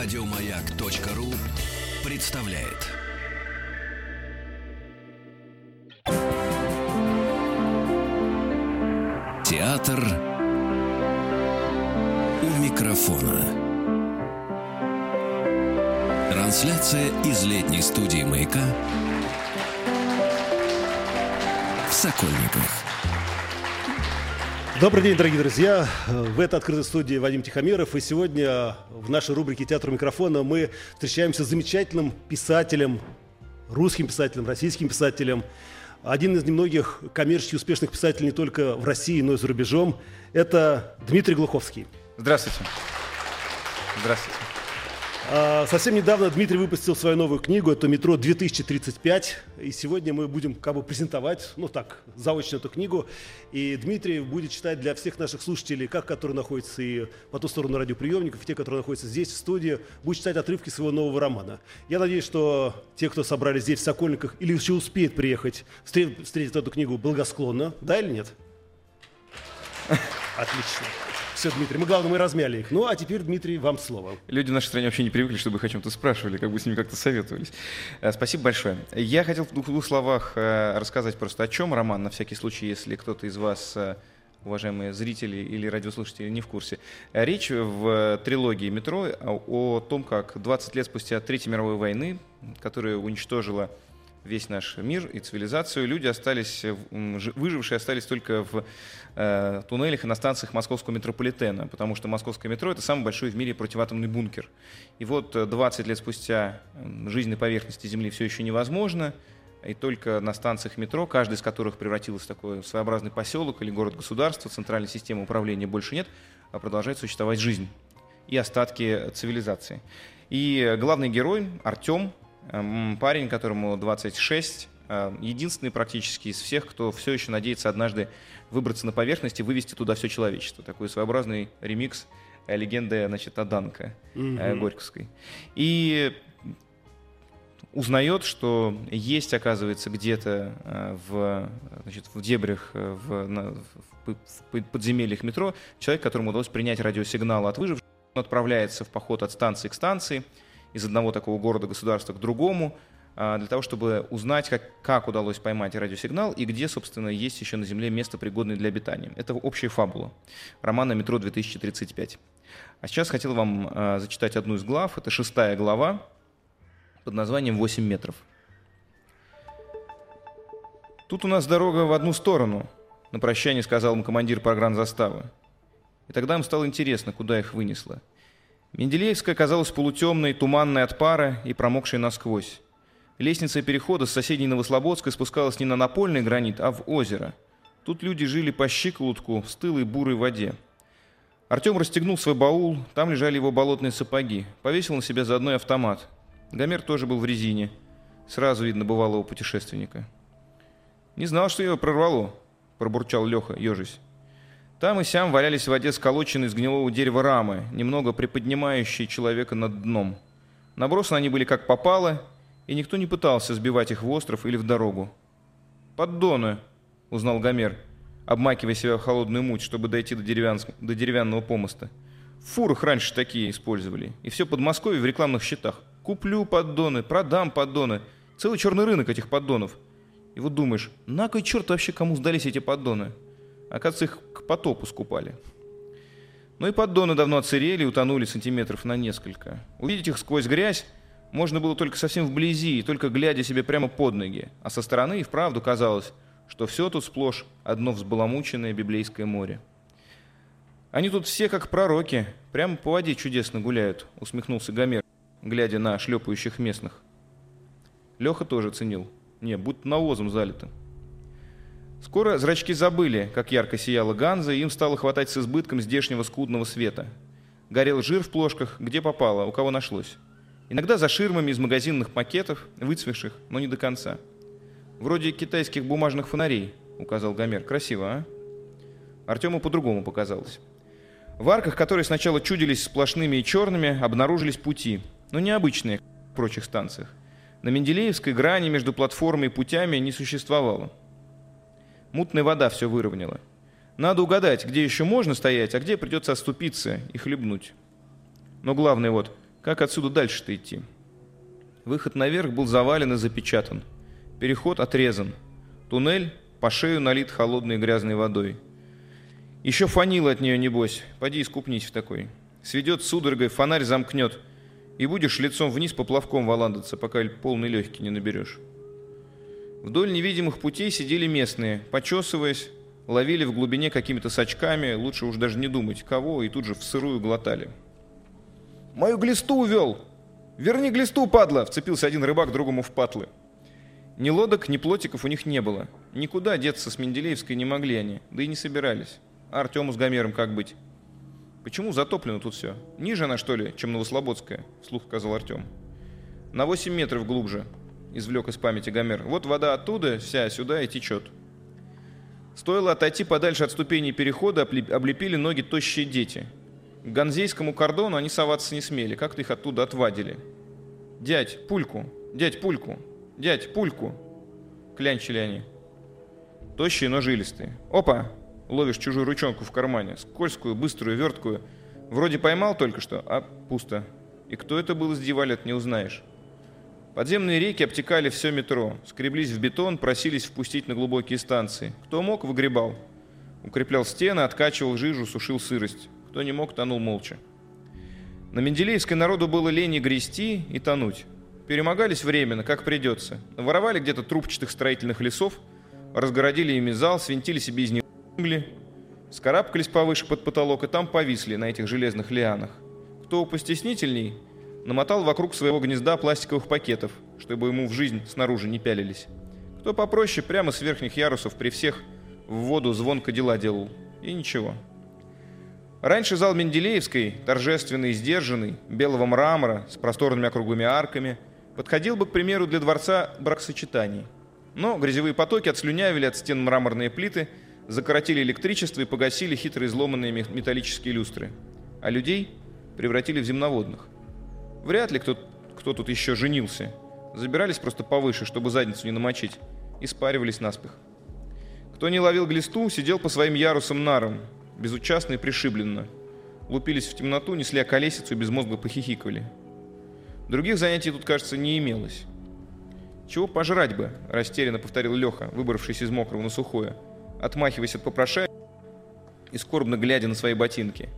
Радиомаяк.ру представляет. Театр у микрофона. Трансляция из летней студии «Маяка» в Сокольниках. Добрый день, дорогие друзья. В этой открытой студии Вадим Тихомиров. И сегодня в нашей рубрике «Театр микрофона» мы встречаемся с замечательным писателем, русским писателем, российским писателем. Один из немногих коммерчески успешных писателей не только в России, но и за рубежом. Это Дмитрий Глуховский. Здравствуйте. Здравствуйте. А, совсем недавно Дмитрий выпустил свою новую книгу, это «Метро 2035», и сегодня мы будем как бы презентовать, ну так, заочно эту книгу, и Дмитрий будет читать для всех наших слушателей, как которые находятся и по ту сторону радиоприемников, и те, которые находятся здесь, в студии, будет читать отрывки своего нового романа. Я надеюсь, что те, кто собрались здесь, в Сокольниках, или еще успеет приехать, встретить эту книгу благосклонно, да или нет? Отлично. Все, Дмитрий, мы, главное, мы размяли их. Ну, а теперь, Дмитрий, вам слово. Люди в нашей стране вообще не привыкли, чтобы их о чем-то спрашивали, как бы с ними как-то советовались. Э, спасибо большое. Я хотел в двух, словах э, рассказать просто о чем роман, на всякий случай, если кто-то из вас э, уважаемые зрители или радиослушатели не в курсе. Речь в трилогии «Метро» о том, как 20 лет спустя Третьей мировой войны, которая уничтожила весь наш мир и цивилизацию, люди остались, выжившие остались только в э, туннелях и на станциях московского метрополитена, потому что московское метро — это самый большой в мире противоатомный бункер. И вот 20 э, лет спустя жизнь на поверхности Земли все еще невозможно, и только на станциях метро, каждый из которых превратился в такой своеобразный поселок или город-государство, центральной системы управления больше нет, а продолжает существовать жизнь и остатки цивилизации. И главный герой, Артем, парень, которому 26, э, единственный практически из всех, кто все еще надеется однажды выбраться на поверхность и вывести туда все человечество. Такой своеобразный ремикс э, легенды значит, Таданка угу. Горьковской. И узнает, что есть, оказывается, где-то в, значит, в дебрях, в, на, в подземельях метро человек, которому удалось принять радиосигнал от выживших. Он отправляется в поход от станции к станции, из одного такого города-государства к другому, а, для того, чтобы узнать, как, как удалось поймать радиосигнал и где, собственно, есть еще на Земле место, пригодное для обитания. Это общая фабула романа «Метро 2035». А сейчас хотел вам а, зачитать одну из глав. Это шестая глава под названием «8 метров». «Тут у нас дорога в одну сторону», — на прощание сказал им командир погранзаставы. И тогда им стало интересно, куда их вынесло — Менделеевская оказалась полутемной, туманной от пара и промокшей насквозь. Лестница перехода с соседней Новослободской спускалась не на напольный гранит, а в озеро. Тут люди жили по щиколотку в стылой бурой воде. Артем расстегнул свой баул, там лежали его болотные сапоги, повесил на себя заодно и автомат. Гомер тоже был в резине. Сразу видно бывалого путешественника. «Не знал, что его прорвало», – пробурчал Леха, ежись. Там и сям валялись в воде сколоченные из гнилого дерева рамы, немного приподнимающие человека над дном. Набросаны они были как попало, и никто не пытался сбивать их в остров или в дорогу. «Поддоны», — узнал Гомер, обмакивая себя в холодную муть, чтобы дойти до, деревян... до деревянного помоста. В фурах раньше такие использовали, и все Подмосковье в рекламных щитах. Куплю поддоны, продам поддоны. Целый черный рынок этих поддонов. И вот думаешь, на кой черт вообще кому сдались эти поддоны? Оказывается, их к потопу скупали. Ну и поддоны давно отсырели и утонули сантиметров на несколько. Увидеть их сквозь грязь можно было только совсем вблизи, только глядя себе прямо под ноги. А со стороны и вправду казалось, что все тут сплошь одно взбаламученное библейское море. «Они тут все как пророки, прямо по воде чудесно гуляют», — усмехнулся Гомер, глядя на шлепающих местных. Леха тоже ценил. Не, будто навозом залито. Скоро зрачки забыли, как ярко сияла Ганза, и им стало хватать с избытком здешнего скудного света. Горел жир в плошках, где попало, у кого нашлось. Иногда за ширмами из магазинных пакетов, выцвевших, но не до конца. «Вроде китайских бумажных фонарей», — указал Гомер. «Красиво, а?» Артему по-другому показалось. В арках, которые сначала чудились сплошными и черными, обнаружились пути, но необычные, как в прочих станциях. На Менделеевской грани между платформой и путями не существовало. Мутная вода все выровняла. Надо угадать, где еще можно стоять, а где придется оступиться и хлебнуть. Но главное вот, Как отсюда дальше-то идти? Выход наверх был завален и запечатан. Переход отрезан. Туннель по шею налит холодной грязной водой. Еще фанило от нее, небось. Поди искупнись в такой. Сведет судорогой, фонарь замкнет. И будешь лицом вниз поплавком валандаться, пока полный легкий не наберешь. Вдоль невидимых путей сидели местные, почесываясь, ловили в глубине какими-то сачками, лучше уж даже не думать, кого, и тут же в сырую глотали. «Мою глисту увел! Верни глисту, падла!» — вцепился один рыбак другому в патлы. Ни лодок, ни плотиков у них не было. Никуда деться с Менделеевской не могли они, да и не собирались. А Артему с Гомером как быть? Почему затоплено тут все? Ниже она, что ли, чем Новослободская? Вслух сказал Артем. На 8 метров глубже, извлек из памяти Гомер. Вот вода оттуда вся сюда и течет. Стоило отойти подальше от ступеней перехода, облепили ноги тощие дети. К ганзейскому кордону они соваться не смели, как-то их оттуда отвадили. «Дядь, пульку! Дядь, пульку! Дядь, пульку!» Клянчили они. Тощие, но жилистые. «Опа!» Ловишь чужую ручонку в кармане, скользкую, быструю, верткую. Вроде поймал только что, а пусто. И кто это был из дьяволет, не узнаешь. Подземные реки обтекали все метро, скреблись в бетон, просились впустить на глубокие станции. Кто мог, выгребал. Укреплял стены, откачивал жижу, сушил сырость. Кто не мог, тонул молча. На Менделеевской народу было лень грести и тонуть. Перемогались временно, как придется. Воровали где-то трубчатых строительных лесов, разгородили ими зал, свинтили себе из них угли, скарабкались повыше под потолок и там повисли на этих железных лианах. Кто постеснительней, намотал вокруг своего гнезда пластиковых пакетов, чтобы ему в жизнь снаружи не пялились. Кто попроще, прямо с верхних ярусов при всех в воду звонко дела делал. И ничего. Раньше зал Менделеевской, торжественный и сдержанный, белого мрамора, с просторными округлыми арками, подходил бы, к примеру, для дворца бракосочетаний. Но грязевые потоки отслюнявили от стен мраморные плиты, закоротили электричество и погасили хитро изломанные металлические люстры. А людей превратили в земноводных – Вряд ли кто, кто тут еще женился. Забирались просто повыше, чтобы задницу не намочить, и спаривались наспех. Кто не ловил глисту, сидел по своим ярусам нарам, безучастно и пришибленно. Лупились в темноту, несли околесицу и безмозгло похихикали. Других занятий тут, кажется, не имелось. «Чего пожрать бы?» – растерянно повторил Леха, выбравшись из мокрого на сухое, отмахиваясь от попрошая и скорбно глядя на свои ботинки.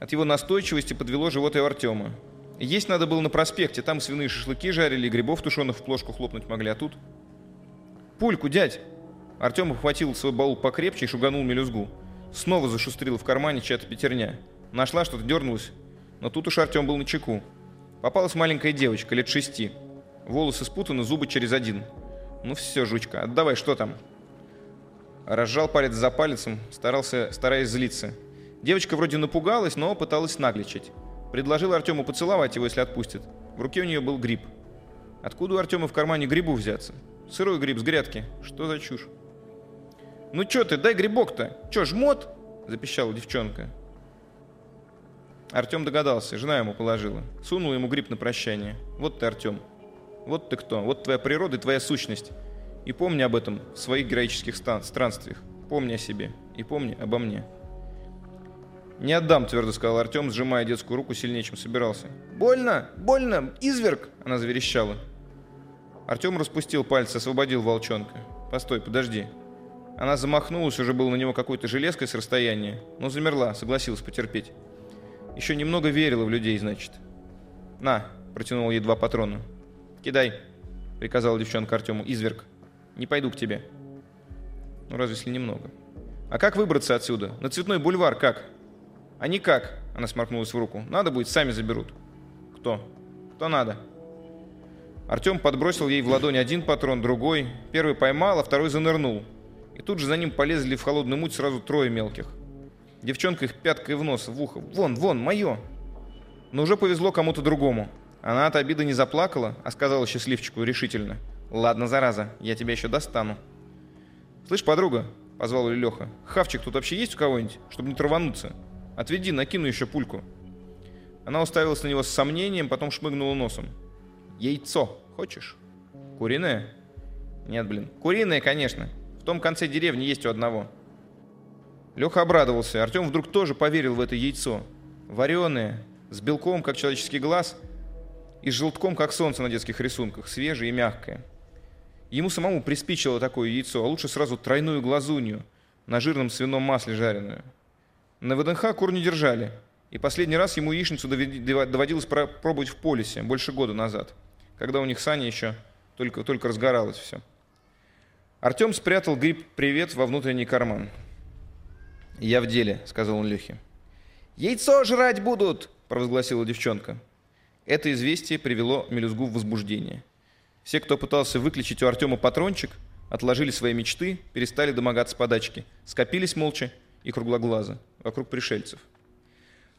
От его настойчивости подвело живот и Артема. Есть надо было на проспекте, там свиные шашлыки жарили, грибов тушеных в плошку хлопнуть могли, а тут... «Пульку, дядь!» Артем обхватил свой баул покрепче и шуганул мелюзгу. Снова зашустрил в кармане чья-то пятерня. Нашла что-то, дернулась. Но тут уж Артем был на чеку. Попалась маленькая девочка, лет шести. Волосы спутаны, зубы через один. «Ну все, жучка, отдавай, что там?» Разжал палец за пальцем, старался, стараясь злиться. Девочка вроде напугалась, но пыталась нагличать. Предложил Артему поцеловать его, если отпустит. В руке у нее был гриб. Откуда у Артема в кармане грибу взяться? Сырой гриб с грядки. Что за чушь? «Ну чё ты, дай грибок-то! Чё, жмот?» – запищала девчонка. Артем догадался, жена ему положила. Сунула ему гриб на прощание. «Вот ты, Артем. Вот ты кто. Вот твоя природа и твоя сущность. И помни об этом в своих героических странствиях. Помни о себе. И помни обо мне». «Не отдам», — твердо сказал Артем, сжимая детскую руку сильнее, чем собирался. «Больно! Больно! Изверг!» — она заверещала. Артем распустил пальцы, освободил волчонка. «Постой, подожди». Она замахнулась, уже было на него какой-то железкой с расстояния, но замерла, согласилась потерпеть. Еще немного верила в людей, значит. «На», — протянул ей два патрона. «Кидай», — приказала девчонка Артему. «Изверг. Не пойду к тебе». Ну, разве если немного. «А как выбраться отсюда? На Цветной бульвар как?» «А никак», — она сморкнулась в руку. «Надо будет, сами заберут». «Кто?» «Кто надо?» Артем подбросил ей в ладонь один патрон, другой. Первый поймал, а второй занырнул. И тут же за ним полезли в холодную муть сразу трое мелких. Девчонка их пяткой в нос, в ухо. «Вон, вон, мое!» Но уже повезло кому-то другому. Она от обиды не заплакала, а сказала счастливчику решительно. «Ладно, зараза, я тебя еще достану». «Слышь, подруга», — позвал ее Леха, — «хавчик тут вообще есть у кого-нибудь, чтобы не травануться?» Отведи, накину еще пульку». Она уставилась на него с сомнением, потом шмыгнула носом. «Яйцо хочешь?» «Куриное?» «Нет, блин. Куриное, конечно. В том конце деревни есть у одного». Леха обрадовался. Артем вдруг тоже поверил в это яйцо. Вареное, с белком, как человеческий глаз, и с желтком, как солнце на детских рисунках, свежее и мягкое. Ему самому приспичило такое яйцо, а лучше сразу тройную глазунью, на жирном свином масле жареную. На ВДНХ кур не держали, и последний раз ему яичницу доводилось пробовать в полисе больше года назад, когда у них Саня еще только, только разгоралось все. Артем спрятал гриб-привет во внутренний карман. «Я в деле», — сказал он Лехе. «Яйцо жрать будут!» — провозгласила девчонка. Это известие привело Мелюзгу в возбуждение. Все, кто пытался выключить у Артема патрончик, отложили свои мечты, перестали домогаться подачки, скопились молча и круглоглазо вокруг пришельцев.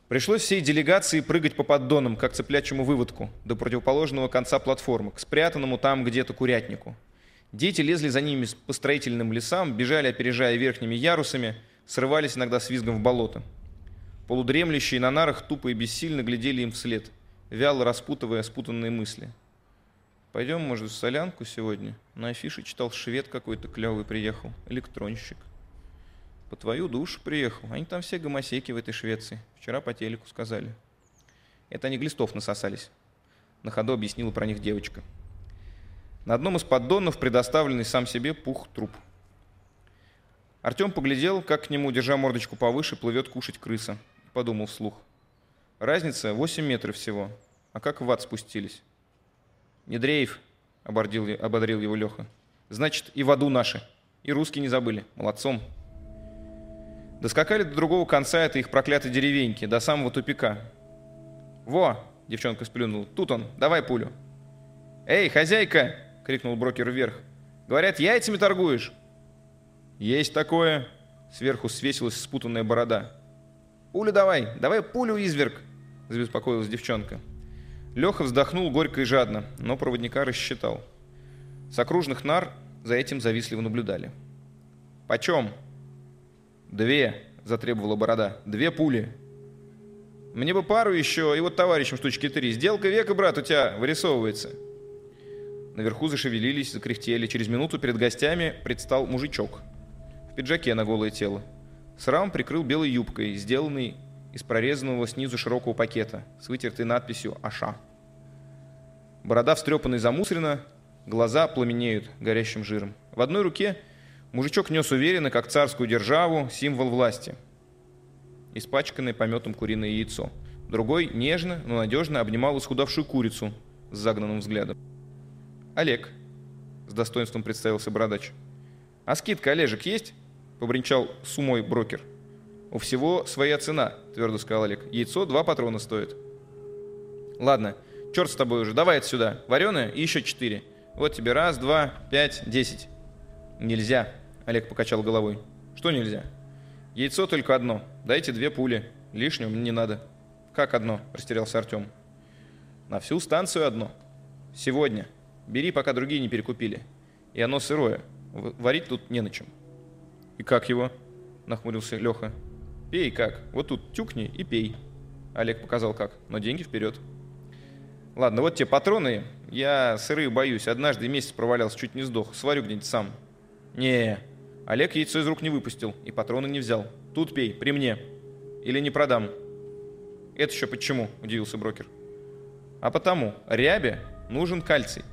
Пришлось всей делегации прыгать по поддонам, как цыплячьему выводку, до противоположного конца платформы, к спрятанному там где-то курятнику — Дети лезли за ними по строительным лесам, бежали, опережая верхними ярусами, срывались иногда с визгом в болото. Полудремлющие на нарах тупо и бессильно глядели им вслед, вяло распутывая спутанные мысли. «Пойдем, может, в солянку сегодня?» На афише читал швед какой-то клевый приехал, электронщик. «По твою душу приехал. Они там все гомосеки в этой Швеции. Вчера по телеку сказали». Это они глистов насосались. На ходу объяснила про них девочка. На одном из поддонов предоставленный сам себе пух труп. Артем поглядел, как к нему, держа мордочку повыше, плывет кушать крыса. Подумал вслух. Разница 8 метров всего. А как в ад спустились? «Не дрейф», — ободрил, его Леха. «Значит, и в аду наши. И русские не забыли. Молодцом». Доскакали до другого конца этой их проклятой деревеньки, до самого тупика. «Во!» — девчонка сплюнула. «Тут он. Давай пулю». «Эй, хозяйка!» — крикнул брокер вверх. «Говорят, яйцами торгуешь?» «Есть такое!» — сверху свесилась спутанная борода. «Пулю давай! Давай пулю, изверг!» — забеспокоилась девчонка. Леха вздохнул горько и жадно, но проводника рассчитал. С окружных нар за этим завистливо наблюдали. «Почем?» «Две!» — затребовала борода. «Две пули!» «Мне бы пару еще, и вот товарищам штучки три. Сделка века, брат, у тебя вырисовывается!» Наверху зашевелились, закряхтели. Через минуту перед гостями предстал мужичок. В пиджаке на голое тело. Срам прикрыл белой юбкой, сделанной из прорезанного снизу широкого пакета с вытертой надписью «Аша». Борода встрепанной замусорена, глаза пламенеют горящим жиром. В одной руке мужичок нес уверенно, как царскую державу, символ власти. Испачканное пометом куриное яйцо. Другой нежно, но надежно обнимал исхудавшую курицу с загнанным взглядом. «Олег», — с достоинством представился бородач. «А скидка, Олежек, есть?» — побренчал сумой брокер. «У всего своя цена», — твердо сказал Олег. «Яйцо два патрона стоит». «Ладно, черт с тобой уже, давай это сюда. Вареное и еще четыре. Вот тебе раз, два, пять, десять». «Нельзя», — Олег покачал головой. «Что нельзя?» «Яйцо только одно. Дайте две пули. Лишнего мне не надо». «Как одно?» — растерялся Артем. «На всю станцию одно. Сегодня». Бери, пока другие не перекупили. И оно сырое. Варить тут не на чем. И как его? Нахмурился Леха. Пей как. Вот тут тюкни и пей. Олег показал как. Но деньги вперед. Ладно, вот те патроны. Я сырые боюсь. Однажды месяц провалялся, чуть не сдох. Сварю где-нибудь сам. Не, Олег яйцо из рук не выпустил и патроны не взял. Тут пей, при мне. Или не продам. Это еще почему? Удивился брокер. А потому, рябе нужен кальций.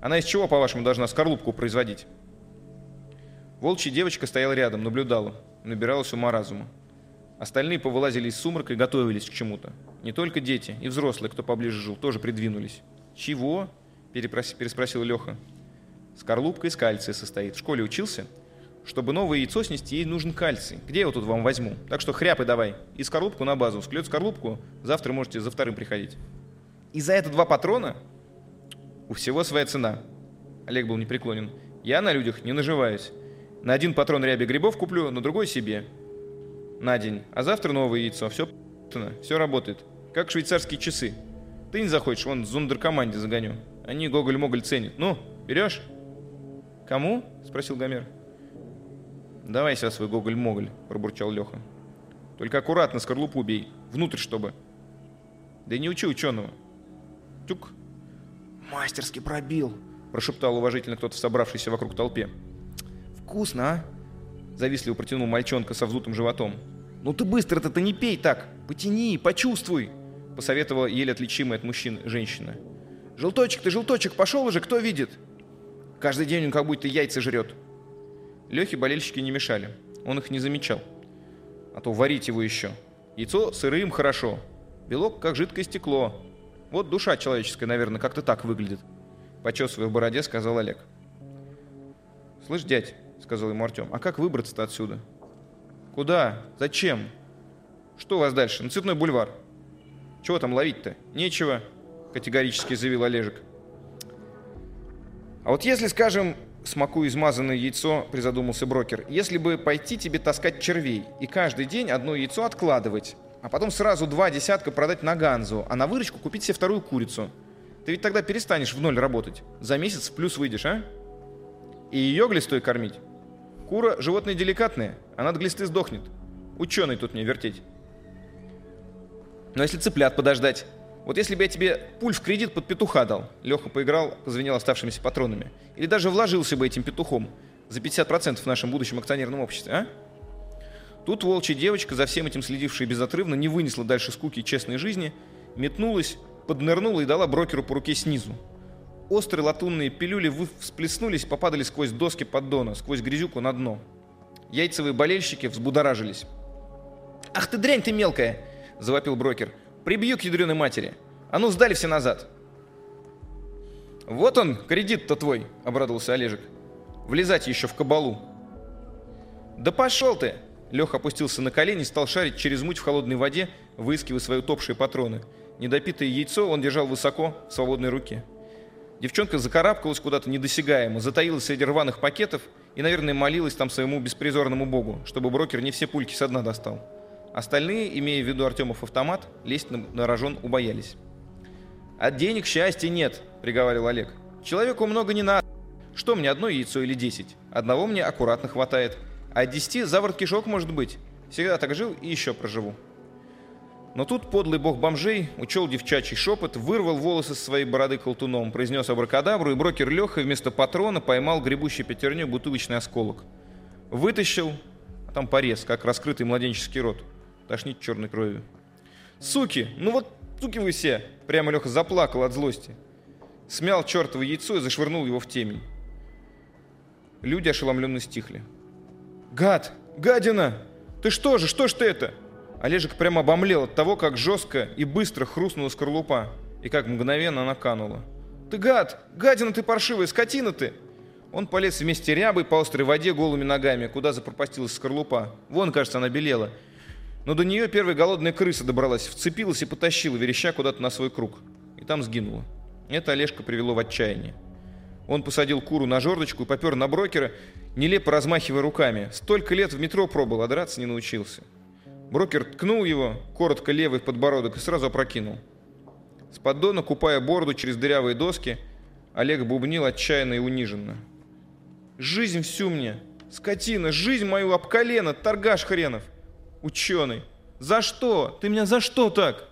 Она из чего, по-вашему, должна скорлупку производить? Волчья девочка стояла рядом, наблюдала, набиралась ума разума. Остальные повылазили из сумрака и готовились к чему-то. Не только дети, и взрослые, кто поближе жил, тоже придвинулись. «Чего?» – переспросил Леха. «Скорлупка из кальция состоит. В школе учился? Чтобы новое яйцо снести, ей нужен кальций. Где я его тут вам возьму? Так что хряпы давай. И скорлупку на базу. Склет скорлупку, завтра можете за вторым приходить». «И за это два патрона?» У всего своя цена. Олег был непреклонен. Я на людях не наживаюсь. На один патрон ряби грибов куплю, на другой себе. На день. А завтра новое яйцо. Все все работает. Как швейцарские часы. Ты не захочешь, вон зундеркоманде загоню. Они гоголь-моголь ценят. Ну, берешь? Кому? Спросил Гомер. Давай сейчас свой гоголь-моголь, пробурчал Леха. Только аккуратно скорлупу бей. Внутрь, чтобы. Да не учи ученого. Тюк. «Мастерски пробил», – прошептал уважительно кто-то в собравшейся вокруг толпе. «Вкусно, а?» – завистливо протянул мальчонка со вздутым животом. «Ну ты быстро-то ты не пей так! Потяни, почувствуй!» посоветовала еле отличимая от мужчин женщина. «Желточек ты, желточек, пошел уже, кто видит?» «Каждый день он как будто яйца жрет». Лехе болельщики не мешали, он их не замечал. А то варить его еще. Яйцо сырым хорошо, белок как жидкое стекло. Вот душа человеческая, наверное, как-то так выглядит. Почесывая в бороде, сказал Олег. «Слышь, дядь», — сказал ему Артем, — «а как выбраться-то отсюда?» «Куда? Зачем? Что у вас дальше? На Цветной бульвар?» «Чего там ловить-то? Нечего», — категорически заявил Олежек. «А вот если, скажем, смакуя измазанное яйцо, призадумался брокер, если бы пойти тебе таскать червей и каждый день одно яйцо откладывать, а потом сразу два десятка продать на Ганзу, а на выручку купить себе вторую курицу, ты ведь тогда перестанешь в ноль работать. За месяц в плюс выйдешь, а? И ее глистой кормить. Кура – животное деликатное, она от глисты сдохнет. Ученый тут мне вертеть. Но если цыплят подождать, вот если бы я тебе пуль в кредит под петуха дал, Леха поиграл, позвенел оставшимися патронами, или даже вложился бы этим петухом за 50% в нашем будущем акционерном обществе, а? Тут волчья девочка, за всем этим следившая безотрывно, не вынесла дальше скуки честной жизни, метнулась, поднырнула и дала брокеру по руке снизу. Острые латунные пилюли всплеснулись, попадали сквозь доски поддона, сквозь грязюку на дно. Яйцевые болельщики взбудоражились. «Ах ты дрянь ты мелкая!» – завопил брокер. Прибью к ядреной матери. А ну, сдали все назад. Вот он, кредит-то твой, обрадовался Олежек. Влезать еще в кабалу. Да пошел ты! Леха опустился на колени и стал шарить через муть в холодной воде, выискивая свои утопшие патроны. Недопитое яйцо он держал высоко, в свободной руке. Девчонка закарабкалась куда-то недосягаемо, затаилась среди рваных пакетов и, наверное, молилась там своему беспризорному богу, чтобы брокер не все пульки со дна достал. Остальные, имея в виду Артемов автомат, лезть на, рожон убоялись. «От денег счастья нет», — приговаривал Олег. «Человеку много не надо. Что мне, одно яйцо или десять? Одного мне аккуратно хватает. А от десяти заворот кишок может быть. Всегда так жил и еще проживу». Но тут подлый бог бомжей учел девчачий шепот, вырвал волосы с своей бороды колтуном, произнес абракадабру, и брокер Леха вместо патрона поймал гребущий пятерню бутылочный осколок. Вытащил, а там порез, как раскрытый младенческий рот. Тошнит черной кровью. «Суки! Ну вот суки вы все!» Прямо Леха заплакал от злости. Смял чертово яйцо и зашвырнул его в темень. Люди ошеломленно стихли. «Гад! Гадина! Ты что же? Что ж ты это?» Олежек прямо обомлел от того, как жестко и быстро хрустнула скорлупа, и как мгновенно она канула. «Ты гад! Гадина ты паршивая! Скотина ты!» Он полез вместе рябой по острой воде голыми ногами, куда запропастилась скорлупа. Вон, кажется, она белела. Но до нее первая голодная крыса добралась, вцепилась и потащила вереща куда-то на свой круг. И там сгинула. Это Олежка привело в отчаяние. Он посадил куру на жердочку и попер на брокера, нелепо размахивая руками. Столько лет в метро пробыл, а драться не научился. Брокер ткнул его, коротко левый в подбородок, и сразу опрокинул. С поддона, купая бороду через дырявые доски, Олег бубнил отчаянно и униженно. «Жизнь всю мне! Скотина! Жизнь мою об колено! Торгаш хренов!» Ученый. За что? Ты меня за что так?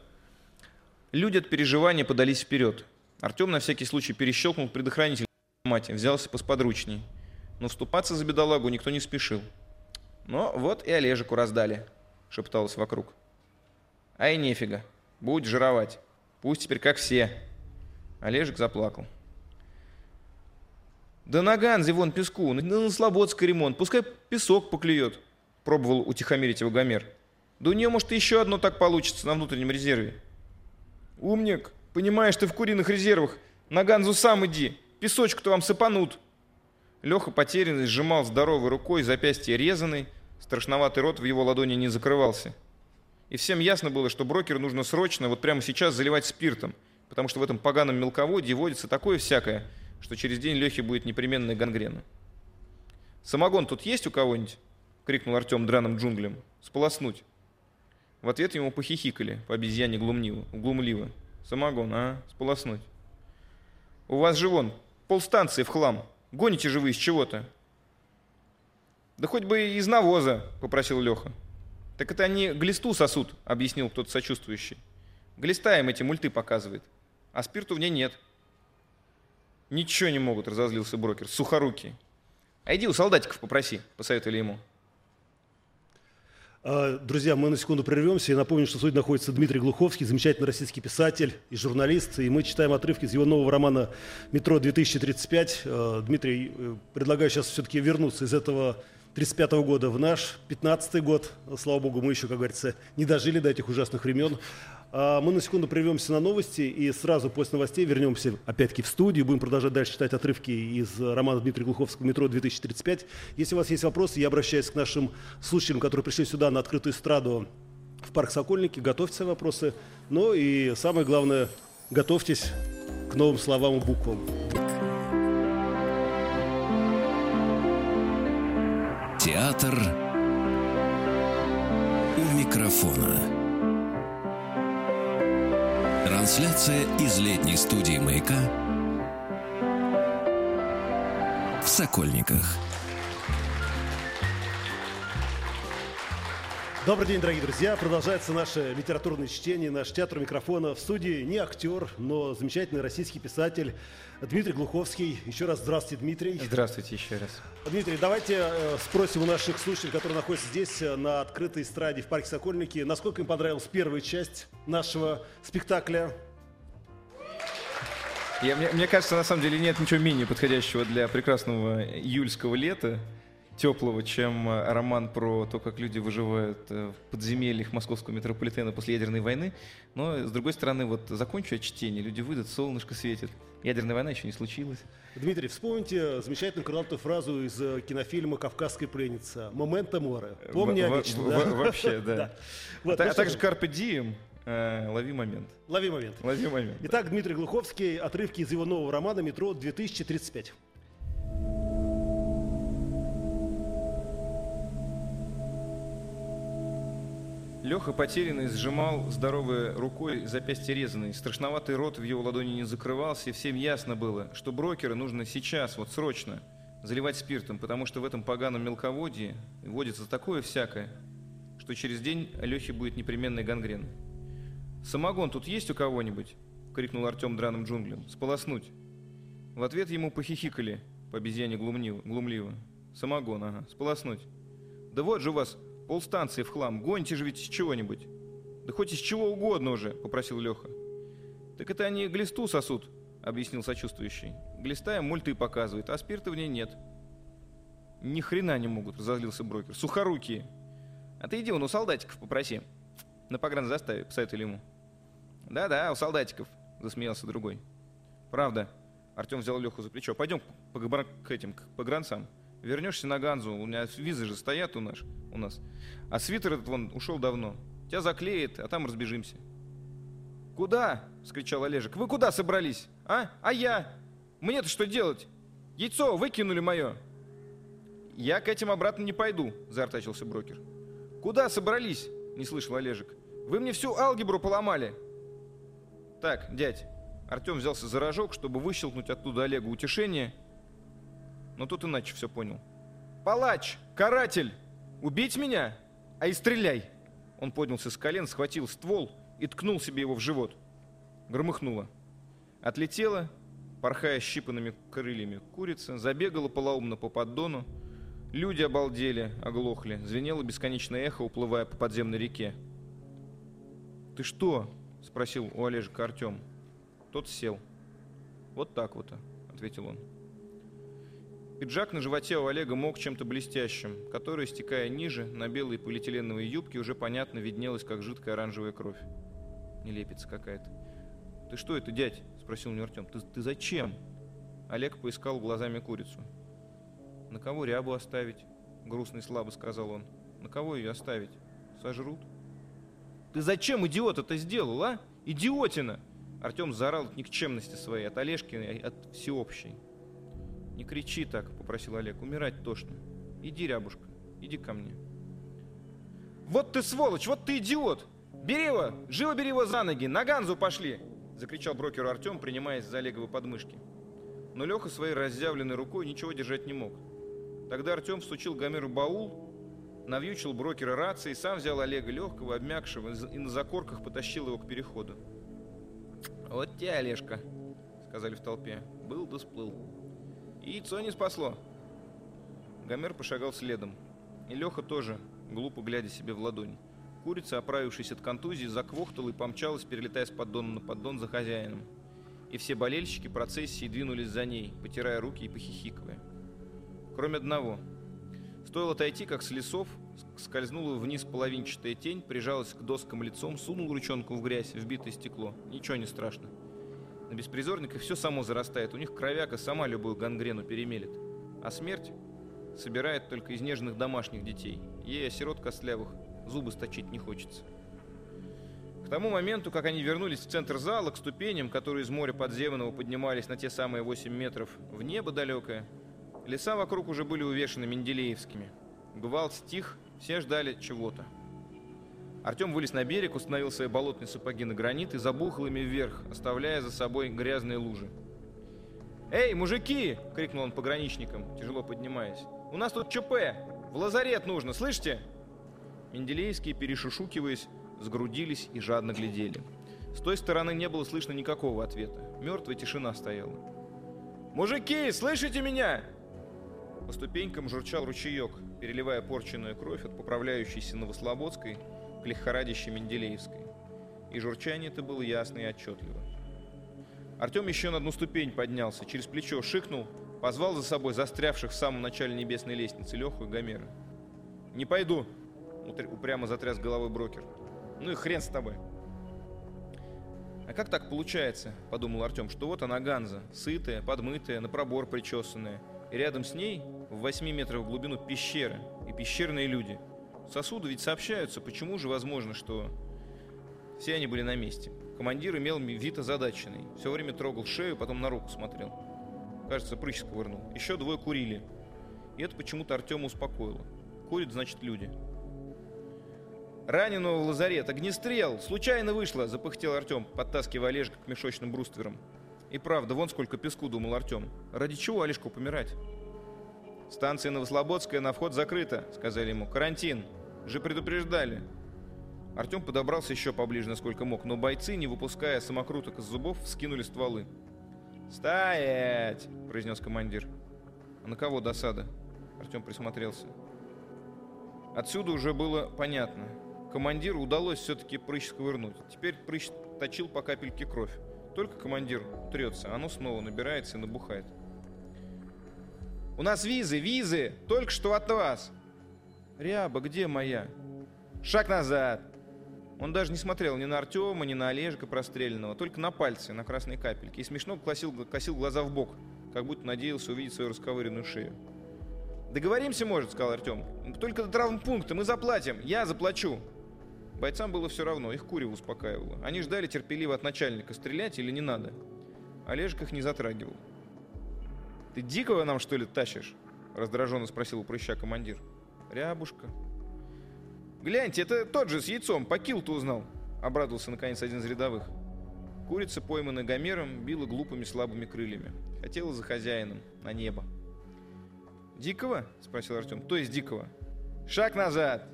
Люди от переживания подались вперед. Артем на всякий случай перещелкнул предохранитель мать, взялся посподручней. Но вступаться за бедолагу никто не спешил. Но вот и Олежику раздали, шепталось вокруг. Ай, нефига, будь жировать. Пусть теперь как все. Олежик заплакал. Да на Ганзе вон песку, на Слободской ремонт, пускай песок поклюет пробовал утихомирить его Гомер. Да у нее, может, еще одно так получится на внутреннем резерве. Умник, понимаешь, ты в куриных резервах. На Ганзу сам иди, песочку-то вам сыпанут. Леха потерянный сжимал здоровой рукой запястье резаной, страшноватый рот в его ладони не закрывался. И всем ясно было, что брокеру нужно срочно, вот прямо сейчас, заливать спиртом, потому что в этом поганом мелководье водится такое всякое, что через день Лехе будет непременная гангрена. «Самогон тут есть у кого-нибудь?» — крикнул Артем драным джунглям. «Сполоснуть!» В ответ ему похихикали, по обезьяне глумливо. глумливо. «Самогон, а? Сполоснуть!» «У вас же вон, полстанции в хлам. Гоните же вы из чего-то!» «Да хоть бы из навоза!» — попросил Леха. «Так это они глисту сосут», — объяснил кто-то сочувствующий. «Глиста им эти мульты показывает, а спирту в ней нет». «Ничего не могут», — разозлился брокер, — «сухоруки». «А иди у солдатиков попроси», — посоветовали ему. А, друзья, мы на секунду прервемся. Я напомню, что студии находится Дмитрий Глуховский, замечательный российский писатель и журналист. И мы читаем отрывки из его нового романа «Метро-2035». А, Дмитрий, э, предлагаю сейчас все-таки вернуться из этого 35 -го года в наш 15 год. Слава богу, мы еще, как говорится, не дожили до этих ужасных времен. А, мы на секунду прервемся на новости и сразу после новостей вернемся опять-таки в студию. Будем продолжать дальше читать отрывки из романа Дмитрия Глуховского «Метро-2035». Если у вас есть вопросы, я обращаюсь к нашим слушателям, которые пришли сюда на открытую эстраду в парк Сокольники. Готовьте свои вопросы. Ну и самое главное, готовьтесь к новым словам и буквам. Театр у микрофона. Трансляция из летней студии «Маяка» в Сокольниках. Добрый день, дорогие друзья. Продолжается наше литературное чтение, наш театр микрофона. В студии не актер, но замечательный российский писатель Дмитрий Глуховский. Еще раз здравствуйте, Дмитрий. Здравствуйте еще раз. Дмитрий, давайте э, спросим у наших слушателей, которые находятся здесь, э, на открытой эстраде в парке Сокольники, насколько им понравилась первая часть нашего спектакля я, мне, мне кажется, на самом деле нет ничего менее подходящего для прекрасного июльского лета теплого, чем э, роман про то, как люди выживают э, в подземельях московского метрополитена после ядерной войны. Но, с другой стороны, вот закончу я чтение, люди выйдут, солнышко светит. Ядерная война еще не случилась. Дмитрий, вспомните замечательную крылатую фразу из э, кинофильма «Кавказская пленница». «Момента море». Помни о вечном. Вообще, да. А, а также «Карпе Дием». Лови момент. Лови момент. Лови момент. Итак, Дмитрий Глуховский, отрывки из его нового романа «Метро 2035». Леха потерянный сжимал здоровой рукой запястье резаной. Страшноватый рот в его ладони не закрывался, и всем ясно было, что брокера нужно сейчас, вот срочно, заливать спиртом, потому что в этом поганом мелководье водится такое всякое, что через день Лехе будет непременный гангрен. «Самогон тут есть у кого-нибудь?» — крикнул Артем драным джунглям. «Сполоснуть». В ответ ему похихикали, по обезьяне глумливо. «Самогон, ага, сполоснуть». «Да вот же у вас Полстанции в хлам. Гоньте же ведь с чего-нибудь. Да хоть из чего угодно уже, попросил Леха. Так это они глисту сосут, объяснил сочувствующий. Глиста им мульты показывает, а спирта в ней нет. Ни хрена не могут, разозлился брокер. Сухорукие. А ты иди вон у солдатиков попроси. На погранзаставе, посоветовали ему. Да-да, у солдатиков, засмеялся другой. Правда. Артем взял Леху за плечо. Пойдем по, к этим, к погранцам. Вернешься на Ганзу, у меня визы же стоят у нас. У нас. А свитер этот вон ушел давно. Тебя заклеит, а там разбежимся. «Куда?» — скричал Олежек. «Вы куда собрались? А? А я? Мне-то что делать? Яйцо выкинули мое!» «Я к этим обратно не пойду», — заортачился брокер. «Куда собрались?» — не слышал Олежек. «Вы мне всю алгебру поломали!» «Так, дядь». Артем взялся за рожок, чтобы выщелкнуть оттуда Олегу утешение — но тут иначе все понял. «Палач! Каратель! Убить меня? А и стреляй!» Он поднялся с колен, схватил ствол и ткнул себе его в живот. Громыхнуло. Отлетела, порхая щипанными крыльями, курица, забегала полоумно по поддону. Люди обалдели, оглохли. Звенело бесконечное эхо, уплывая по подземной реке. «Ты что?» — спросил у Олежка Артем. Тот сел. «Вот так вот», — ответил он. Пиджак на животе у Олега мог чем-то блестящим, который, стекая ниже, на белой полиэтиленовой юбке уже понятно виднелась, как жидкая оранжевая кровь. Нелепица какая-то. «Ты что это, дядь?» — спросил меня Артем. «Ты, «Ты зачем?» Олег поискал глазами курицу. «На кого рябу оставить?» — грустно и слабо сказал он. «На кого ее оставить? Сожрут?» «Ты зачем, идиот, это сделал, а? Идиотина!» Артем заорал от никчемности своей, от Олежки, от всеобщей. «Не кричи так», — попросил Олег, — «умирать тошно. Иди, рябушка, иди ко мне». «Вот ты сволочь, вот ты идиот! Бери его, живо бери его за ноги, на Ганзу пошли!» — закричал брокеру Артем, принимаясь за Олеговы подмышки. Но Леха своей разъявленной рукой ничего держать не мог. Тогда Артем всучил Гомеру баул, навьючил брокера рации, сам взял Олега легкого, обмякшего, и на закорках потащил его к переходу. «Вот тебе, Олежка», — сказали в толпе. «Был да сплыл». Яйцо не спасло. Гомер пошагал следом. И Леха тоже, глупо глядя себе в ладонь. Курица, оправившись от контузии, заквохтала и помчалась, перелетая с поддона на поддон за хозяином. И все болельщики процессии двинулись за ней, потирая руки и похихикывая. Кроме одного. Стоило отойти, как с лесов скользнула вниз половинчатая тень, прижалась к доскам лицом, сунул ручонку в грязь, в битое стекло. Ничего не страшно. На беспризорниках все само зарастает, у них кровяка сама любую гангрену перемелет. А смерть собирает только из нежных домашних детей. Ей, осирот костлявых, зубы сточить не хочется. К тому моменту, как они вернулись в центр зала, к ступеням, которые из моря подземного поднимались на те самые 8 метров в небо далекое, леса вокруг уже были увешаны менделеевскими. Гвалт стих, все ждали чего-то. Артем вылез на берег, установил свои болотные сапоги на гранит и забухал ими вверх, оставляя за собой грязные лужи. «Эй, мужики!» — крикнул он пограничникам, тяжело поднимаясь. «У нас тут ЧП! В лазарет нужно, слышите?» Менделеевские, перешушукиваясь, сгрудились и жадно глядели. С той стороны не было слышно никакого ответа. Мертвая тишина стояла. «Мужики, слышите меня?» По ступенькам журчал ручеек, переливая порченную кровь от поправляющейся Новослободской к лихорадящей Менделеевской. И журчание это было ясно и отчетливо. Артем еще на одну ступень поднялся, через плечо шикнул, позвал за собой застрявших в самом начале небесной лестницы Леху и Гомера. «Не пойду!» — упрямо затряс головой брокер. «Ну и хрен с тобой!» «А как так получается?» — подумал Артем, что вот она Ганза, сытая, подмытая, на пробор причесанная, и рядом с ней, в 8 метрах в глубину, пещера и пещерные люди. Сосуды ведь сообщаются, почему же возможно, что все они были на месте. Командир имел вид озадаченный. Все время трогал шею, потом на руку смотрел. Кажется, прыщ сковырнул. Еще двое курили. И это почему-то Артема успокоило. Курит, значит, люди. «Раненого в лазарет! Огнестрел! Случайно вышло!» – запыхтел Артем, подтаскивая Олежка к мешочным брустверам. И правда, вон сколько песку, думал Артем. Ради чего Олежку помирать? «Станция Новослободская на вход закрыта», — сказали ему. «Карантин. Же предупреждали». Артем подобрался еще поближе, насколько мог, но бойцы, не выпуская самокруток из зубов, скинули стволы. «Стоять!» — произнес командир. «А на кого досада?» Артем присмотрелся. Отсюда уже было понятно. Командиру удалось все-таки прыщ сковырнуть. Теперь прыщ точил по капельке кровь. Только командир трется, оно снова набирается и набухает. «У нас визы, визы! Только что от вас!» «Ряба, где моя?» «Шаг назад!» Он даже не смотрел ни на Артема, ни на Олежка простреленного, только на пальцы, на красные капельки, и смешно косил, косил глаза в бок, как будто надеялся увидеть свою расковыренную шею. «Договоримся, может», — сказал Артем. «Только до травмпункта, мы заплатим, я заплачу». Бойцам было все равно, их Курева успокаивало. Они ждали терпеливо от начальника, стрелять или не надо. Олежек их не затрагивал. «Ты дикого нам, что ли, тащишь?» — раздраженно спросил у прыща командир. «Рябушка». «Гляньте, это тот же с яйцом, по килту узнал», — обрадовался наконец один из рядовых. Курица, пойманная Гомером, била глупыми слабыми крыльями. Хотела за хозяином, на небо. «Дикого?» — спросил Артем. «То есть дикого?» «Шаг назад!»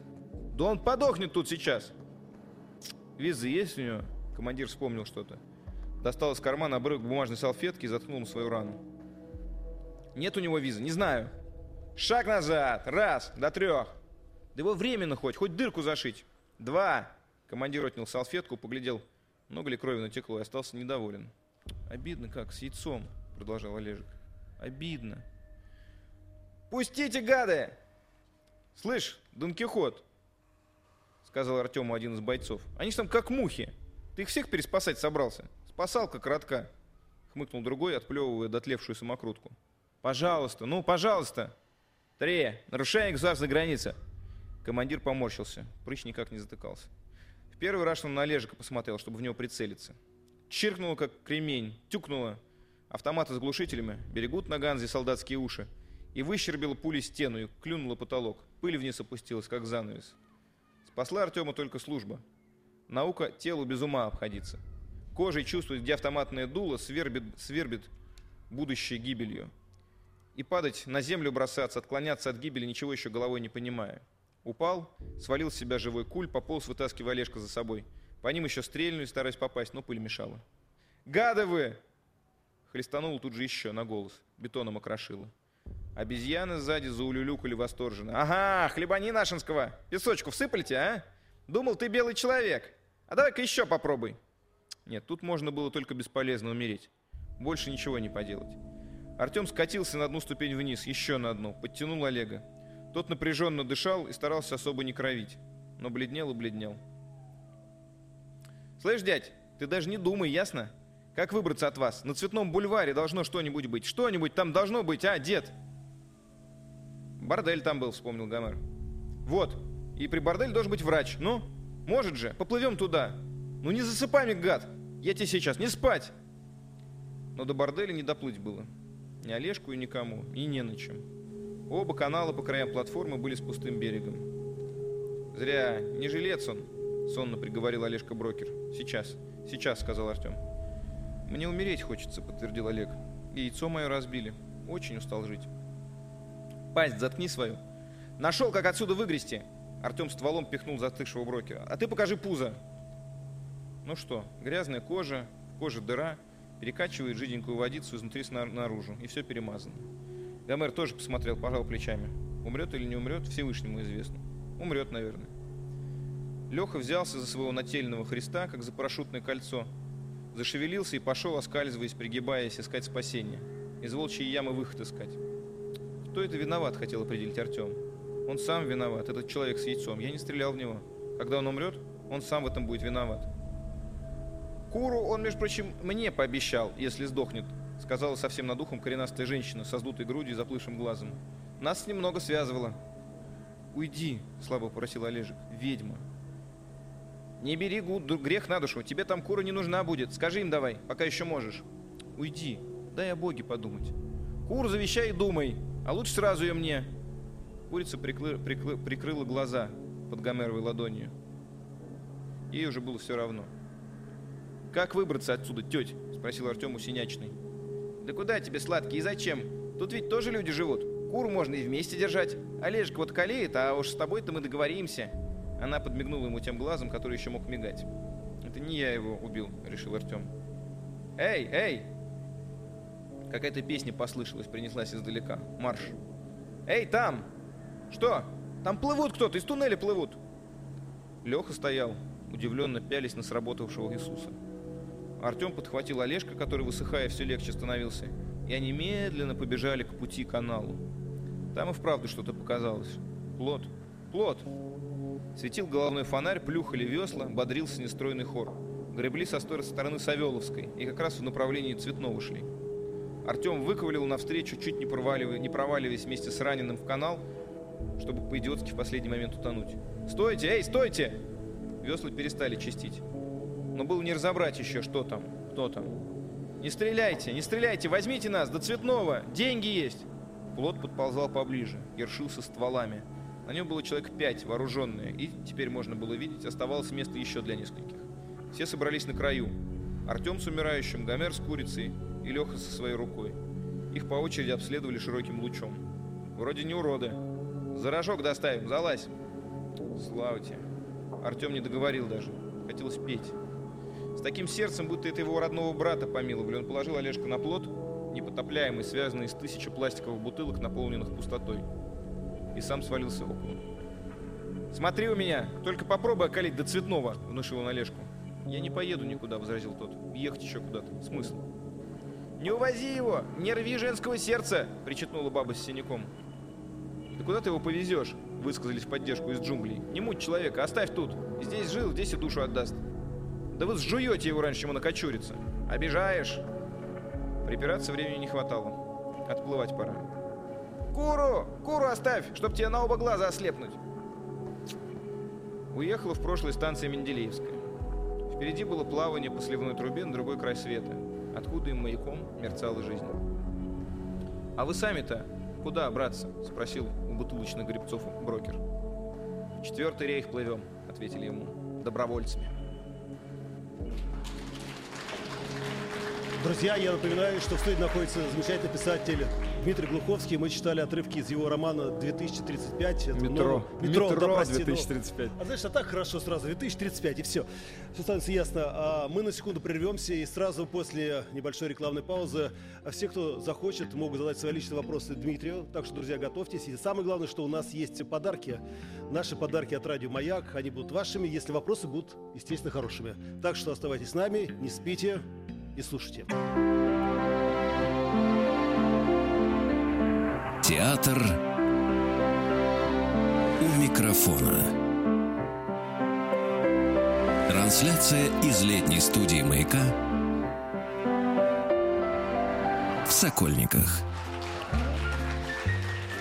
«Да он подохнет тут сейчас!» «Визы есть у него?» Командир вспомнил что-то. Достал из кармана обрывок бумажной салфетки и заткнул свою рану. Нет у него визы, не знаю. Шаг назад. Раз, до трех. Да его временно хоть, хоть дырку зашить. Два. Командир отнял салфетку, поглядел, много ли крови натекло, и остался недоволен. Обидно как, с яйцом, продолжал Олежек. Обидно. Пустите, гады! Слышь, Дон Кихот, сказал Артему один из бойцов. Они ж там как мухи. Ты их всех переспасать собрался? Спасалка коротка. Хмыкнул другой, отплевывая дотлевшую самокрутку. Пожалуйста, ну, пожалуйста. Три. Нарушение государственной границы. Командир поморщился. Прыщ никак не затыкался. В первый раз он на Олежика посмотрел, чтобы в него прицелиться. Чиркнуло, как кремень, тюкнуло. Автоматы с глушителями берегут на Ганзе солдатские уши. И выщербила пули стену и клюнула потолок. Пыль вниз опустилась, как занавес. Спасла Артема только служба. Наука телу без ума обходиться. Кожей чувствует, где автоматное дуло свербит, свербит будущее гибелью и падать, на землю бросаться, отклоняться от гибели, ничего еще головой не понимая. Упал, свалил с себя живой куль, пополз, вытаскивая Олежка за собой. По ним еще стрельнули, стараясь попасть, но пыль мешала. «Гады вы!» Хлестанул тут же еще на голос. Бетоном окрошило. Обезьяны сзади заулюлюкали восторженно. «Ага, хлебани нашинского! Песочку всыпальте, а? Думал, ты белый человек. А давай-ка еще попробуй!» Нет, тут можно было только бесполезно умереть. Больше ничего не поделать. Артем скатился на одну ступень вниз, еще на одну, подтянул Олега. Тот напряженно дышал и старался особо не кровить, но бледнел и бледнел. «Слышь, дядь, ты даже не думай, ясно? Как выбраться от вас? На Цветном бульваре должно что-нибудь быть. Что-нибудь там должно быть, а, дед?» «Бордель там был», — вспомнил Гомер. «Вот, и при борделе должен быть врач. Ну, может же, поплывем туда. Ну не засыпай мне, гад! Я тебе сейчас не спать!» Но до борделя не доплыть было. Ни Олежку и никому, и не на чем. Оба канала по краям платформы были с пустым берегом. «Зря, не жилец он», — сонно приговорил Олежка Брокер. «Сейчас, сейчас», — сказал Артем. «Мне умереть хочется», — подтвердил Олег. «И яйцо мое разбили. Очень устал жить». «Пасть заткни свою». «Нашел, как отсюда выгрести!» Артем стволом пихнул застывшего брокера. «А ты покажи пузо!» Ну что, грязная кожа, кожа дыра, перекачивает жиденькую водицу изнутри наружу, и все перемазано. Гомер тоже посмотрел, пожал плечами. Умрет или не умрет, Всевышнему известно. Умрет, наверное. Леха взялся за своего нательного Христа, как за парашютное кольцо. Зашевелился и пошел, оскальзываясь, пригибаясь, искать спасения. Из волчьей ямы выход искать. Кто это виноват, хотел определить Артем. Он сам виноват, этот человек с яйцом. Я не стрелял в него. Когда он умрет, он сам в этом будет виноват. Куру он, между прочим, мне пообещал, если сдохнет, сказала совсем над ухом коренастая женщина со сдутой грудью и заплывшим глазом. Нас немного связывало. «Уйди», — слабо попросил Олежек. «Ведьма». «Не бери грех на душу, тебе там кура не нужна будет. Скажи им давай, пока еще можешь». «Уйди, дай о Боге подумать». «Кур завещай и думай, а лучше сразу ее мне». Курица прикры, прикры, прикрыла глаза под гомеровой ладонью. Ей уже было все равно. «Как выбраться отсюда, теть?» – спросил Артем у Синячной. «Да куда тебе, сладкий, и зачем? Тут ведь тоже люди живут. Куру можно и вместе держать. Олежка вот колеет, а уж с тобой-то мы договоримся». Она подмигнула ему тем глазом, который еще мог мигать. «Это не я его убил», — решил Артем. «Эй, эй!» Какая-то песня послышалась, принеслась издалека. Марш. «Эй, там! Что? Там плывут кто-то, из туннеля плывут!» Леха стоял, удивленно пялись на сработавшего Иисуса. Артем подхватил Олежка, который, высыхая, все легче становился, и они медленно побежали к пути каналу. Там и вправду что-то показалось. Плот. Плот. Светил головной фонарь, плюхали весла, бодрился нестройный хор. Гребли со стороны Савеловской и как раз в направлении Цветного шли. Артем выковылил навстречу, чуть не, проваливая, не проваливаясь вместе с раненым в канал, чтобы по-идиотски в последний момент утонуть. «Стойте! Эй, стойте!» Весла перестали чистить но было не разобрать еще, что там, кто там. «Не стреляйте, не стреляйте, возьмите нас, до цветного, деньги есть!» Плот подползал поближе, ершился стволами. На нем было человек пять, вооруженные, и, теперь можно было видеть, оставалось место еще для нескольких. Все собрались на краю. Артем с умирающим, Гомер с курицей и Леха со своей рукой. Их по очереди обследовали широким лучом. Вроде не уроды. За рожок доставим, залазь. Слава тебе. Артем не договорил даже. Хотелось петь. Таким сердцем, будто это его родного брата помиловали, он положил Олежка на плот, непотопляемый, связанный из тысячи пластиковых бутылок, наполненных пустотой. И сам свалился около. «Смотри у меня! Только попробуй околить до цветного!» — внушил он Олежку. «Я не поеду никуда», — возразил тот. «Ехать еще куда-то. Смысл?» «Не увози его! Не рви женского сердца!» — причетнула баба с синяком. «Да куда ты его повезешь?» — высказались в поддержку из джунглей. «Не муть человека, оставь тут. Здесь жил, здесь и душу отдаст». Да вы сжуете его раньше, чем он окочурится. Обижаешь. Припираться времени не хватало. Отплывать пора. Куру! Куру оставь, чтоб тебе на оба глаза ослепнуть. Уехала в прошлой станция Менделеевская. Впереди было плавание по сливной трубе на другой край света, откуда им маяком мерцала жизнь. «А вы сами-то куда, братцы?» — спросил у бутылочных грибцов брокер. «Четвертый рейх плывем», — ответили ему, — «добровольцами». Друзья, я напоминаю, что в студии находится замечательный писатель Дмитрий Глуховский. Мы читали отрывки из его романа «2035». Это Метро. Метро, Метро да, прости, 2035. ну, а знаешь, а так хорошо сразу, 2035, и все. Все становится ясно. А мы на секунду прервемся, и сразу после небольшой рекламной паузы а все, кто захочет, могут задать свои личные вопросы Дмитрию. Так что, друзья, готовьтесь. И самое главное, что у нас есть подарки. Наши подарки от Радио Маяк. Они будут вашими, если вопросы будут, естественно, хорошими. Так что оставайтесь с нами, не спите и слушайте. Театр у микрофона. Трансляция из летней студии «Маяка» в Сокольниках.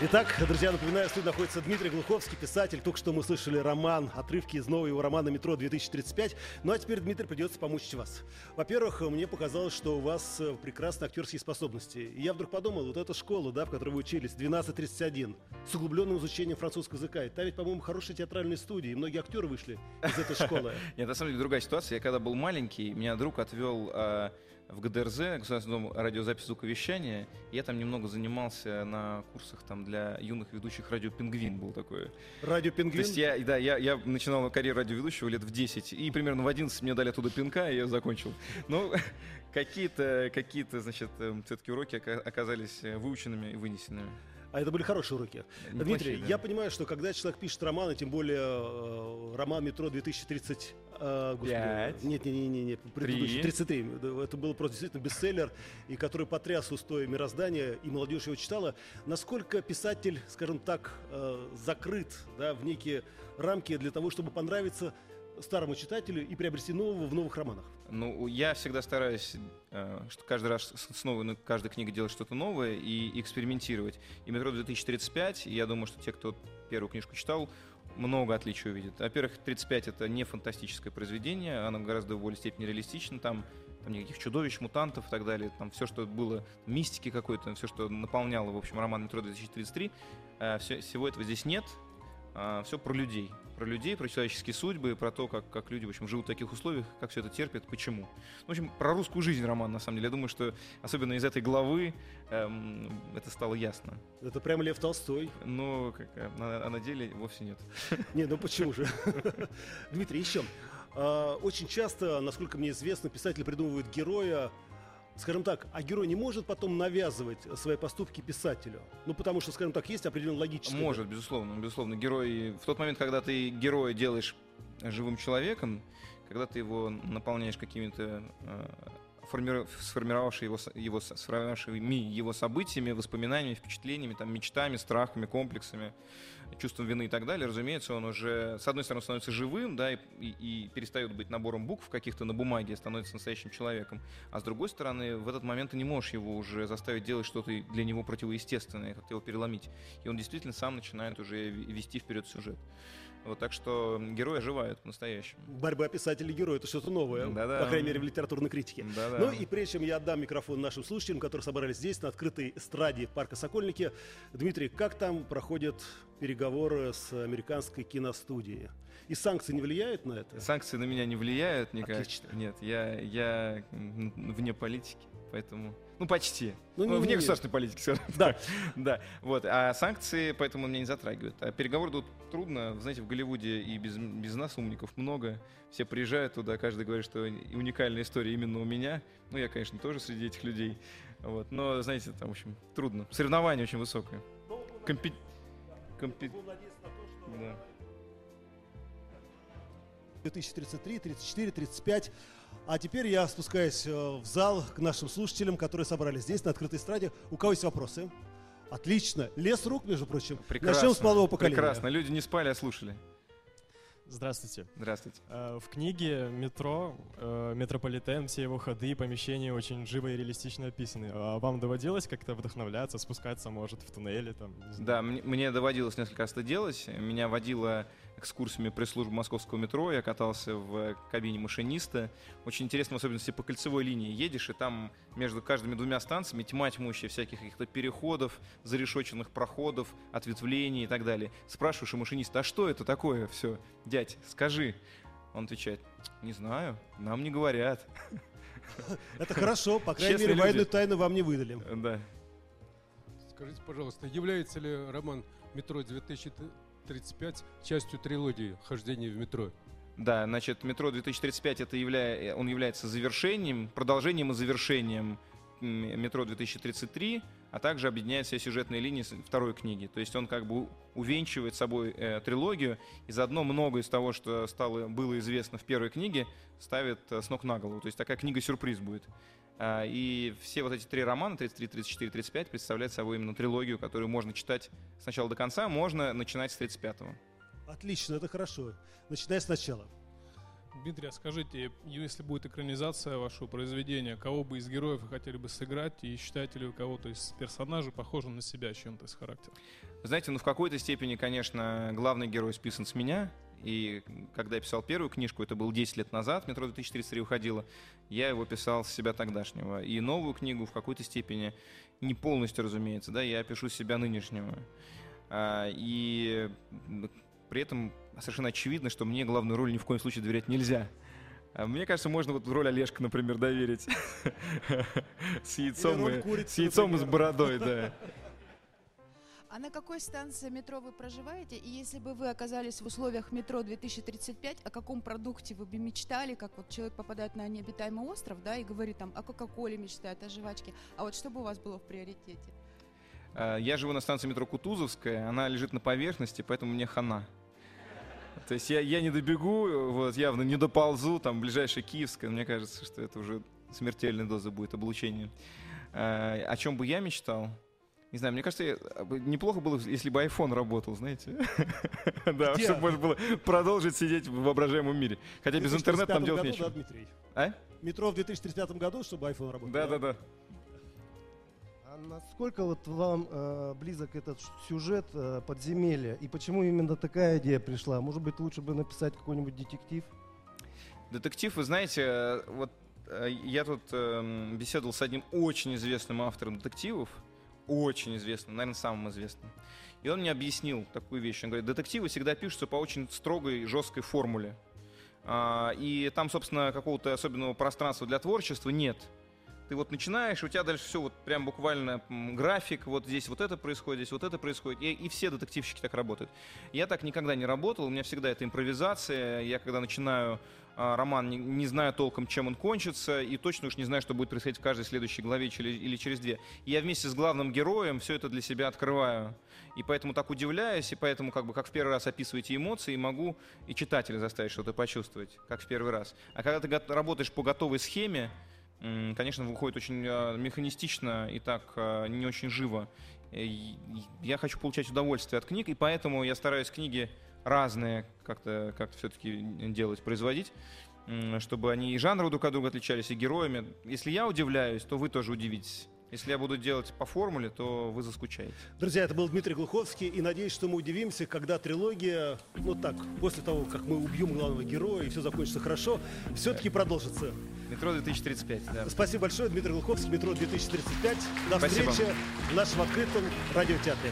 Итак, друзья, напоминаю, в студии находится Дмитрий Глуховский, писатель. Только что мы слышали роман, отрывки из нового его романа «Метро-2035». Ну а теперь, Дмитрий, придется помучить вас. Во-первых, мне показалось, что у вас э, прекрасные актерские способности. И я вдруг подумал, вот эта школа, да, в которой вы учились, 1231, с углубленным изучением французского языка. Там ведь, по-моему, хорошие театральные студии. И многие актеры вышли из этой школы. Нет, на самом деле другая ситуация. Я когда был маленький, меня друг отвел э, в ГДРЗ, Государственный дом радиозаписи звуковещания. Я там немного занимался на курсах там для юных ведущих радио «Пингвин» был такой. Радио То «Пингвин». есть я, да, я, я начинал карьеру радиоведущего лет в 10, и примерно в 11 мне дали оттуда пинка, и я закончил. Ну, какие-то, какие-то, значит, все-таки уроки ока- оказались э, выученными и вынесенными. А это были хорошие уроки. Неплохие, Дмитрий, да. я понимаю, что когда человек пишет роман, и тем более э, роман «Метро 2030...» э, господи. Нет, нет, нет, нет, предыдущий, Три. 33. Да, Это был просто действительно бестселлер, и который потряс устои мироздания, и молодежь его читала. Насколько писатель, скажем так, э, закрыт да, в некие рамки для того, чтобы понравиться старому читателю и приобрести нового в новых романах? Ну, я всегда стараюсь, э, что каждый раз снова, ну, каждая книга делать что-то новое и экспериментировать. И «Метро 2035», и я думаю, что те, кто первую книжку читал, много отличий увидят. Во-первых, 35 это не фантастическое произведение, оно гораздо в более степени реалистично, там, там никаких чудовищ, мутантов и так далее, там все, что было мистики какой-то, все, что наполняло, в общем, роман «Метро 2033», э, все, всего этого здесь нет, все про людей. Про людей, про человеческие судьбы, про то, как, как люди, в общем, живут в таких условиях, как все это терпят, почему. В общем, про русскую жизнь роман, на самом деле. Я думаю, что особенно из этой главы эм, это стало ясно. Это прямо Лев Толстой. Но как, э, на, а на деле вовсе нет. Не, ну почему же? Дмитрий, еще. А, Очень часто, насколько мне известно, писатель придумывает героя, скажем так, а герой не может потом навязывать свои поступки писателю. Ну, потому что, скажем так, есть определенная логическая... Может, безусловно, безусловно. Герой в тот момент, когда ты героя делаешь живым человеком, когда ты его наполняешь какими-то э, формиров- сформировавшими его, его, сформировавшими его событиями, воспоминаниями, впечатлениями, там, мечтами, страхами, комплексами, чувством вины и так далее, разумеется, он уже, с одной стороны, становится живым, да, и, и- и перестает быть набором букв каких-то на бумаге, становится настоящим человеком. А с другой стороны, в этот момент ты не можешь его уже заставить делать что-то для него противоестественное, как-то его переломить. И он действительно сам начинает уже вести вперед сюжет. Вот так что герои оживают по-настоящему. Борьба писателя и героя это что-то новое, Да-да. по крайней мере, в литературной критике. Да-да. Ну и прежде чем я отдам микрофон нашим слушателям, которые собрались здесь, на открытой эстраде парка Сокольники, Дмитрий, как там проходят переговоры с американской киностудией? И санкции не влияют на это? Санкции на меня не влияют никак. Отлично. Нет, я, я вне политики, поэтому... Ну, почти. Ну, Ну, не- вне государственной политики, скажем Да. так. Да, вот. А санкции поэтому меня не затрагивают. А переговоры тут трудно. Знаете, в Голливуде и без, без нас умников много. Все приезжают туда, каждый говорит, что уникальная история именно у меня. Ну, я, конечно, тоже среди этих людей. Вот. Но, знаете, там, в общем, трудно. Соревнование очень высокое. Компи... компи- Да. 2033, 34, 35. А теперь я спускаюсь э, в зал к нашим слушателям, которые собрались здесь, на открытой эстраде. У кого есть вопросы? Отлично. Лес рук, между прочим. Прекрасно. Начнем с молодого поколения. Прекрасно. Люди не спали, а слушали. Здравствуйте. Здравствуйте. Э, В книге «Метро», э, «Метрополитен», все его ходы и помещения очень живо и реалистично описаны. А вам доводилось как-то вдохновляться, спускаться, может, в туннели? Там? Да, мне, мне доводилось несколько раз это делать. Меня водила экскурсиями пресс-служба московского метро. Я катался в кабине машиниста. Очень интересно, в особенности по кольцевой линии едешь, и там между каждыми двумя станциями тьма тьмущая всяких каких-то переходов, зарешоченных проходов, ответвлений и так далее. Спрашиваешь у машиниста, а что это такое все? Дядь, скажи. Он отвечает, не знаю, нам не говорят. Это хорошо, по крайней мере, военную тайну вам не выдали. Да. Скажите, пожалуйста, является ли роман «Метро 2035» частью трилогии «Хождение в метро»? Да, значит, метро 2035 это явля... он является завершением, продолжением и завершением метро 2033, а также объединяет все сюжетные линии второй книги. То есть он как бы увенчивает собой э, трилогию, и заодно многое из того, что стало, было известно в первой книге, ставит э, с ног на голову. То есть такая книга-сюрприз будет. А, и все вот эти три романа, 33, 34, 35, представляют собой именно трилогию, которую можно читать с начала до конца, можно начинать с 35-го. Отлично, это хорошо. Начиная сначала. Дмитрий, а скажите, если будет экранизация вашего произведения, кого бы из героев вы хотели бы сыграть, и считаете ли вы кого-то из персонажей похожим на себя чем-то из характера? Знаете, ну в какой-то степени, конечно, главный герой списан с меня. И когда я писал первую книжку, это было 10 лет назад, метро 2033 уходило, я его писал с себя тогдашнего. И новую книгу в какой-то степени, не полностью, разумеется, да, я пишу себя нынешнего. А, и при этом совершенно очевидно, что мне главную роль ни в коем случае доверять нельзя. А Мне кажется, можно вот роль Олежка, например, доверить. С яйцом, и- курицы, с яйцом и с бородой, да. А на какой станции метро вы проживаете? И если бы вы оказались в условиях метро 2035, о каком продукте вы бы мечтали, как вот человек попадает на необитаемый остров, да, и говорит там о Кока-Коле мечтает, о жвачке. А вот что бы у вас было в приоритете? А, Я живу на станции метро Кутузовская, она лежит на поверхности, поэтому мне хана. То есть я, я не добегу, вот, явно не доползу, там, ближайшая Киевская, мне кажется, что это уже смертельная доза будет облучения. А, о чем бы я мечтал? Не знаю, мне кажется, я- неплохо было, если бы iPhone работал, знаете. Да, чтобы можно было продолжить сидеть в воображаемом мире. Хотя без интернета там 2035 делать Да, нечего. Дмитрий? А? Метро в 2035 году, чтобы iPhone работал. Да-да-да. А насколько вот вам э, близок этот сюжет э, подземелья и почему именно такая идея пришла? Может быть, лучше бы написать какой-нибудь детектив? Детектив, вы знаете, э, вот э, я тут эм, беседовал с одним очень известным автором детективов, очень известным, наверное, самым известным. И он мне объяснил такую вещь. Он говорит, детективы всегда пишутся по очень строгой, жесткой формуле. А, И там, собственно, какого-то особенного пространства для творчества нет. Ты вот начинаешь, у тебя дальше все вот прям буквально график, вот здесь вот это происходит, здесь вот это происходит. И, и все детективщики так работают. Я так никогда не работал, у меня всегда это импровизация. Я когда начинаю роман, не, не знаю толком, чем он кончится, и точно уж не знаю, что будет происходить в каждой следующей главе или, или через две. И я вместе с главным героем все это для себя открываю. И поэтому так удивляюсь, и поэтому как бы как в первый раз описываете эмоции, могу и читателя заставить что-то почувствовать, как в первый раз. А когда ты работаешь по готовой схеме, конечно, выходит очень а, механистично и так а, не очень живо. Я хочу получать удовольствие от книг, и поэтому я стараюсь книги разные как-то как все-таки делать, производить, чтобы они и жанры друг от друга отличались, и героями. Если я удивляюсь, то вы тоже удивитесь. Если я буду делать по формуле, то вы заскучаете. Друзья, это был Дмитрий Глуховский, и надеюсь, что мы удивимся, когда трилогия, ну так, после того, как мы убьем главного героя и все закончится хорошо, все-таки продолжится. Метро 2035, да. Спасибо большое, Дмитрий Глуховский, метро 2035. До Спасибо. встречи в нашем открытом радиотеатре.